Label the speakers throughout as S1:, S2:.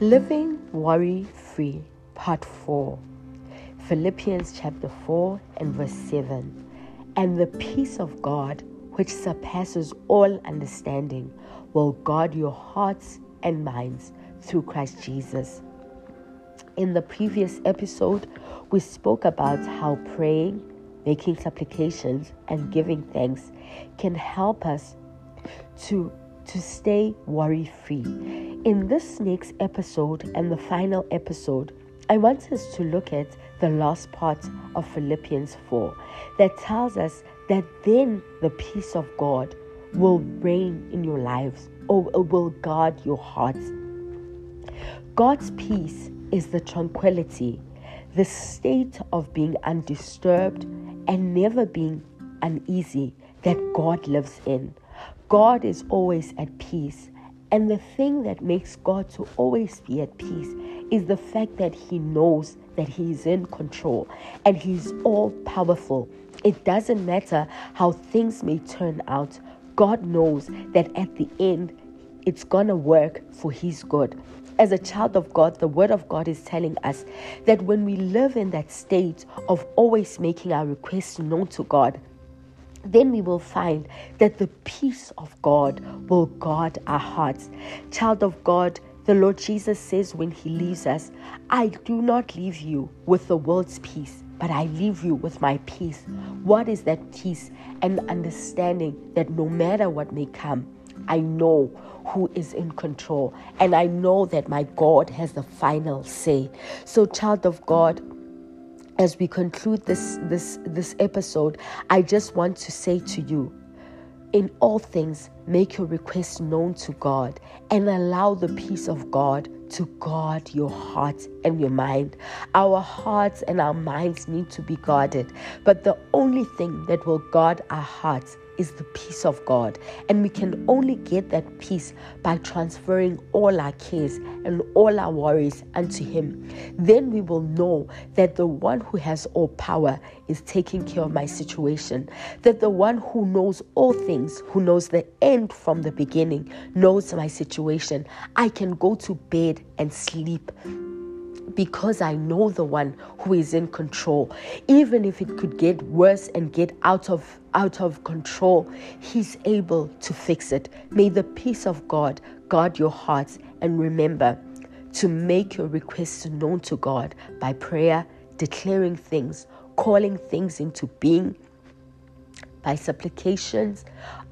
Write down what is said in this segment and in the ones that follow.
S1: Living Worry Free, Part 4. Philippians chapter 4 and verse 7. And the peace of God, which surpasses all understanding, will guard your hearts and minds through Christ Jesus. In the previous episode, we spoke about how praying, making supplications, and giving thanks can help us to to stay worry free. In this next episode and the final episode, I want us to look at the last part of Philippians 4 that tells us that then the peace of God will reign in your lives or will guard your hearts. God's peace is the tranquility, the state of being undisturbed and never being uneasy that God lives in. God is always at peace. And the thing that makes God to always be at peace is the fact that He knows that He is in control and He's all powerful. It doesn't matter how things may turn out, God knows that at the end, it's gonna work for His good. As a child of God, the Word of God is telling us that when we live in that state of always making our requests known to God, then we will find that the peace of God will guard our hearts. Child of God, the Lord Jesus says when He leaves us, I do not leave you with the world's peace, but I leave you with my peace. What is that peace? And understanding that no matter what may come, I know who is in control, and I know that my God has the final say. So, child of God, as we conclude this this this episode, I just want to say to you, in all things, make your requests known to God and allow the peace of God to guard your heart and your mind. Our hearts and our minds need to be guarded, but the only thing that will guard our hearts is the peace of God. And we can only get that peace by transferring all our cares and all our worries unto Him. Then we will know that the one who has all power is taking care of my situation. That the one who knows all things, who knows the end from the beginning, knows my situation. I can go to bed and sleep because I know the one who is in control. Even if it could get worse and get out of out of control, he's able to fix it. May the peace of God guard your hearts and remember to make your requests known to God by prayer, declaring things, calling things into being by supplications,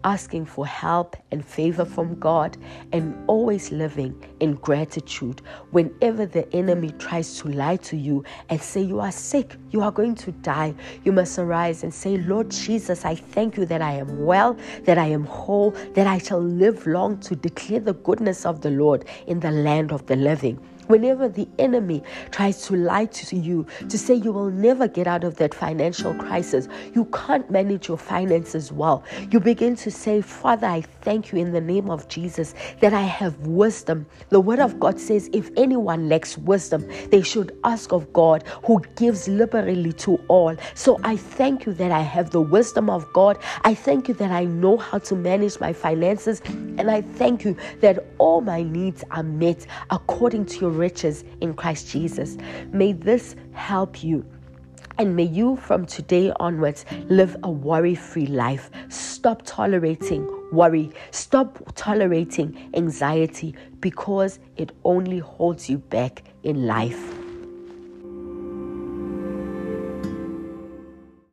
S1: asking for help and favor from God, and always living in gratitude. Whenever the enemy tries to lie to you and say, You are sick, you are going to die, you must arise and say, Lord Jesus, I thank you that I am well, that I am whole, that I shall live long to declare the goodness of the Lord in the land of the living. Whenever the enemy tries to lie to you, to say you will never get out of that financial crisis, you can't manage your finances well, you begin to say, Father, I thank you in the name of Jesus that I have wisdom. The word of God says, if anyone lacks wisdom, they should ask of God who gives liberally to all. So I thank you that I have the wisdom of God. I thank you that I know how to manage my finances. And I thank you that all my needs are met according to your riches in Christ Jesus. May this help you. And may you from today onwards live a worry free life. Stop tolerating worry. Stop tolerating anxiety because it only holds you back in life.